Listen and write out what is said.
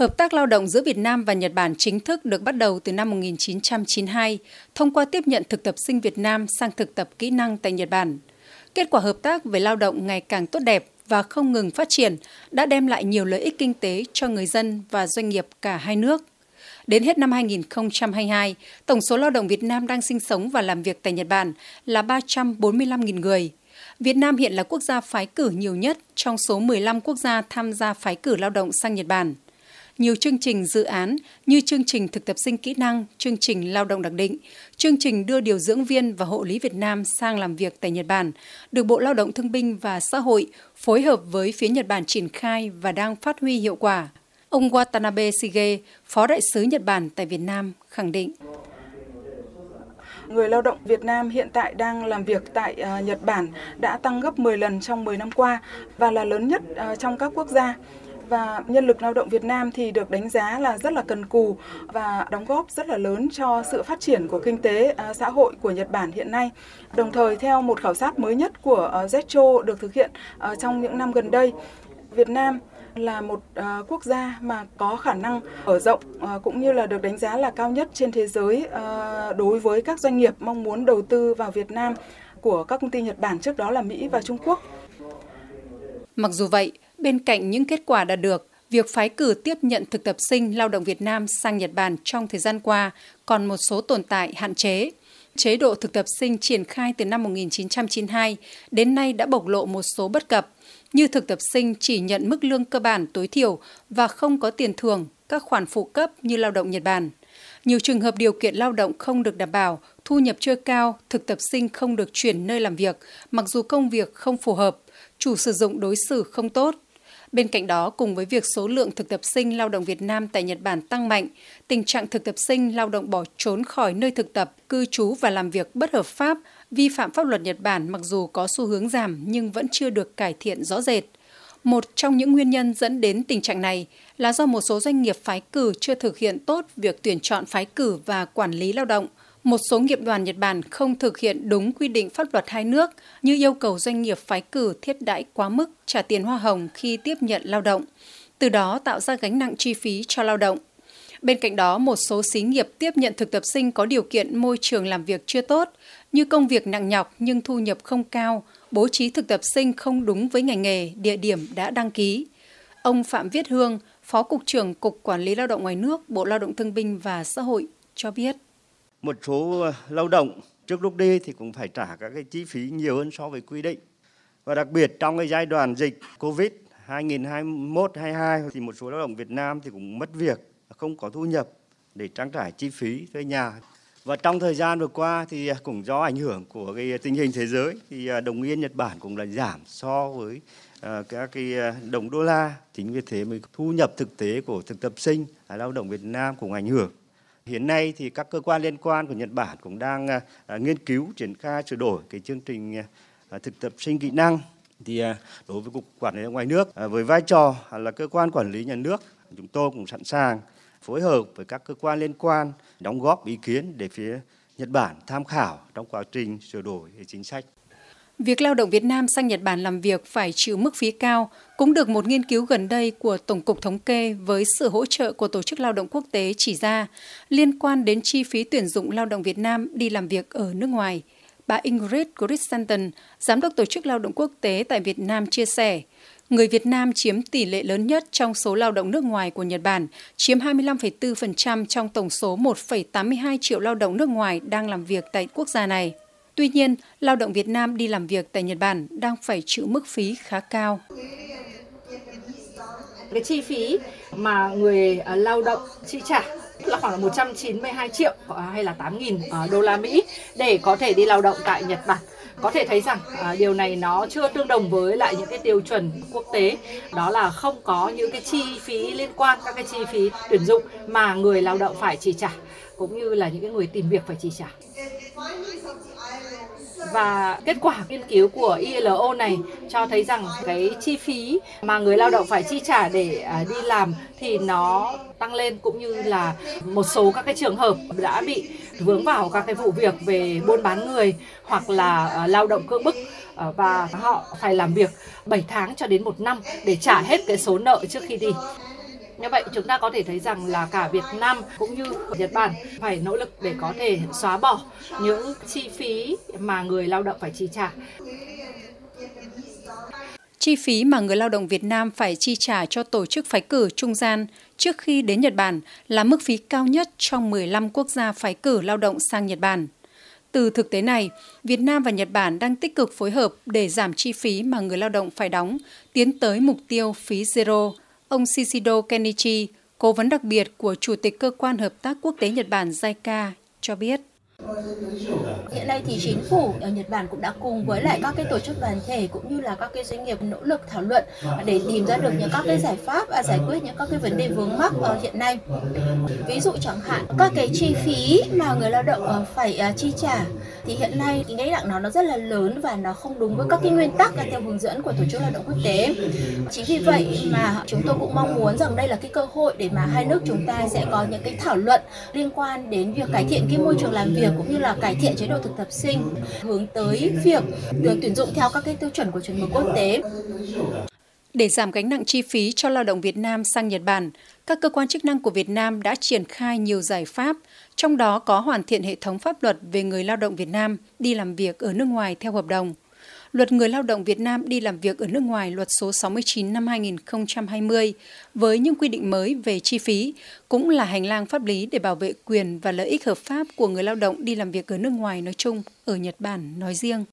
Hợp tác lao động giữa Việt Nam và Nhật Bản chính thức được bắt đầu từ năm 1992 thông qua tiếp nhận thực tập sinh Việt Nam sang thực tập kỹ năng tại Nhật Bản. Kết quả hợp tác về lao động ngày càng tốt đẹp và không ngừng phát triển đã đem lại nhiều lợi ích kinh tế cho người dân và doanh nghiệp cả hai nước. Đến hết năm 2022, tổng số lao động Việt Nam đang sinh sống và làm việc tại Nhật Bản là 345.000 người. Việt Nam hiện là quốc gia phái cử nhiều nhất trong số 15 quốc gia tham gia phái cử lao động sang Nhật Bản. Nhiều chương trình dự án như chương trình thực tập sinh kỹ năng, chương trình lao động đặc định, chương trình đưa điều dưỡng viên và hộ lý Việt Nam sang làm việc tại Nhật Bản, được Bộ Lao động Thương binh và Xã hội phối hợp với phía Nhật Bản triển khai và đang phát huy hiệu quả. Ông Watanabe Shige, Phó Đại sứ Nhật Bản tại Việt Nam, khẳng định người lao động Việt Nam hiện tại đang làm việc tại uh, Nhật Bản đã tăng gấp 10 lần trong 10 năm qua và là lớn nhất uh, trong các quốc gia và nhân lực lao động Việt Nam thì được đánh giá là rất là cần cù và đóng góp rất là lớn cho sự phát triển của kinh tế à, xã hội của Nhật Bản hiện nay. Đồng thời theo một khảo sát mới nhất của uh, được thực hiện ờ, trong những năm gần đây, Việt Nam là một uh, quốc gia mà có khả năng mở rộng uh, cũng như là được đánh giá là cao nhất trên thế giới uh, đối với các doanh nghiệp mong muốn đầu tư vào Việt Nam của các công ty Nhật Bản trước đó là Mỹ và Trung Quốc. Mặc dù vậy, bên cạnh những kết quả đạt được, việc phái cử tiếp nhận thực tập sinh lao động Việt Nam sang Nhật Bản trong thời gian qua còn một số tồn tại hạn chế. Chế độ thực tập sinh triển khai từ năm 1992 đến nay đã bộc lộ một số bất cập – như thực tập sinh chỉ nhận mức lương cơ bản tối thiểu và không có tiền thưởng, các khoản phụ cấp như lao động Nhật Bản. Nhiều trường hợp điều kiện lao động không được đảm bảo, thu nhập chưa cao, thực tập sinh không được chuyển nơi làm việc, mặc dù công việc không phù hợp, chủ sử dụng đối xử không tốt. Bên cạnh đó, cùng với việc số lượng thực tập sinh lao động Việt Nam tại Nhật Bản tăng mạnh, tình trạng thực tập sinh lao động bỏ trốn khỏi nơi thực tập, cư trú và làm việc bất hợp pháp vi phạm pháp luật Nhật Bản mặc dù có xu hướng giảm nhưng vẫn chưa được cải thiện rõ rệt. Một trong những nguyên nhân dẫn đến tình trạng này là do một số doanh nghiệp phái cử chưa thực hiện tốt việc tuyển chọn phái cử và quản lý lao động. Một số nghiệp đoàn Nhật Bản không thực hiện đúng quy định pháp luật hai nước như yêu cầu doanh nghiệp phái cử thiết đãi quá mức trả tiền hoa hồng khi tiếp nhận lao động, từ đó tạo ra gánh nặng chi phí cho lao động. Bên cạnh đó, một số xí nghiệp tiếp nhận thực tập sinh có điều kiện môi trường làm việc chưa tốt, như công việc nặng nhọc nhưng thu nhập không cao, bố trí thực tập sinh không đúng với ngành nghề, địa điểm đã đăng ký. Ông Phạm Viết Hương, Phó Cục trưởng Cục Quản lý Lao động ngoài nước, Bộ Lao động Thương binh và Xã hội cho biết. Một số ờ, lao động trước lúc đi thì cũng phải trả các cái chi phí nhiều hơn so với quy định. Và đặc biệt trong cái giai đoạn dịch Covid 2021-22 thì một số lao động Việt Nam thì cũng mất việc, không có thu nhập để trang trải chi phí thuê nhà và trong thời gian vừa qua thì ờ, cũng do ảnh hưởng của cái tình hình thế giới thì ờ, đồng yên Nhật Bản cũng là giảm so với các cái đồng đô la. Chính vì thế mà thu nhập thực tế của thực tập sinh à, lao động Việt Nam cũng ảnh hưởng. Hiện nay thì các cơ quan liên quan của Nhật Bản cũng đang à, à, nghiên cứu, triển khai, sửa đổi cái chương trình à, thực tập sinh kỹ năng thì đối với cục quản lý ngoài nước với vai trò là cơ quan quản lý nhà nước, chúng tôi cũng sẵn sàng phối hợp với các cơ quan liên quan đóng góp ý kiến để phía Nhật Bản tham khảo trong quá trình sửa đổi chính sách. Việc lao động Việt Nam sang Nhật Bản làm việc phải chịu mức phí cao cũng được một nghiên cứu gần đây của Tổng cục Thống kê với sự hỗ trợ của Tổ chức Lao động Quốc tế chỉ ra liên quan đến chi phí tuyển dụng lao động Việt Nam đi làm việc ở nước ngoài. Bà Ingrid Christensen, Giám đốc Tổ chức Lao động Quốc tế tại Việt Nam chia sẻ, Người Việt Nam chiếm tỷ lệ lớn nhất trong số lao động nước ngoài của Nhật Bản, chiếm 25,4% trong tổng số 1,82 triệu lao động nước ngoài đang làm việc tại quốc gia này. Tuy nhiên, lao động Việt Nam đi làm việc tại Nhật Bản đang phải chịu mức phí khá cao. Cái chi phí mà người à, lao động chi trả là khoảng 192 triệu à, hay là 8.000 à, đô la Mỹ để có thể đi lao động tại Nhật Bản. Có thể thấy rằng à, điều này nó chưa tương đồng với lại những cái tiêu chuẩn quốc tế. Đó là không có những cái chi phí liên quan các cái chi phí tuyển dụng mà người lao động phải chi trả cũng như là những cái người tìm việc phải chi trả và kết quả nghiên cứu của ILO này cho thấy rằng cái chi phí mà người lao động phải chi trả để à, đi làm thì nó tăng lên cũng như là một số các cái trường hợp đã bị vướng vào các cái vụ việc về buôn bán người hoặc là à, lao động cưỡng bức ờ, và họ phải làm việc 7 tháng cho đến một năm để trả hết cái số nợ trước khi đi. Như vậy chúng ta có thể thấy rằng là cả Việt Nam cũng như Nhật Bản phải nỗ lực để có thể xóa bỏ những chi phí mà người lao động phải chi trả. Chi phí mà người lao động Việt Nam phải chi trả cho tổ chức phái cử trung gian trước khi đến Nhật Bản là mức phí cao nhất trong 15 quốc gia phái cử lao động sang Nhật Bản. Từ thực tế này, Việt Nam và Nhật Bản đang tích cực phối hợp để giảm chi phí mà người lao động phải đóng, tiến tới mục tiêu phí zero. Ông Shishido Kenichi, cố vấn đặc biệt của Chủ tịch Cơ quan Hợp tác Quốc tế Nhật Bản JICA, cho biết. Hiện nay thì chính phủ ở Nhật Bản cũng đã cùng với lại các cái tổ chức đoàn thể cũng như là các cái doanh nghiệp nỗ lực thảo luận để tìm ra được những các cái giải pháp và giải quyết những các cái vấn đề vướng mắc ở hiện nay. Ví dụ chẳng hạn, các cái chi phí mà người lao động ờ, phải ờ, chi trả thì hiện nay cái gánh nặng nó nó rất là lớn và nó không đúng với các cái nguyên tắc theo hướng dẫn của tổ chức lao động quốc tế. Chính vì vậy mà chúng tôi cũng mong muốn rằng đây là cái cơ hội để mà hai nước chúng ta sẽ có những cái thảo luận liên quan đến việc cải thiện cái môi trường làm việc việc cũng như là cải thiện chế độ thực tập sinh hướng tới việc được tuyển dụng theo các cái tiêu chuẩn của chuẩn mực quốc tế. Để giảm gánh nặng chi phí cho lao động Việt Nam sang Nhật Bản, các cơ quan chức năng của Việt Nam đã triển khai nhiều giải pháp, trong đó có hoàn thiện hệ thống pháp luật về người lao động Việt Nam đi làm việc ở nước ngoài theo hợp đồng. Luật Người lao động Việt Nam đi làm việc ở nước ngoài luật số 69 năm 2020 với những quy định mới về chi phí cũng là hành lang pháp lý để bảo vệ quyền và lợi ích hợp pháp của người lao động đi làm việc ở nước ngoài nói chung, ở Nhật Bản nói riêng.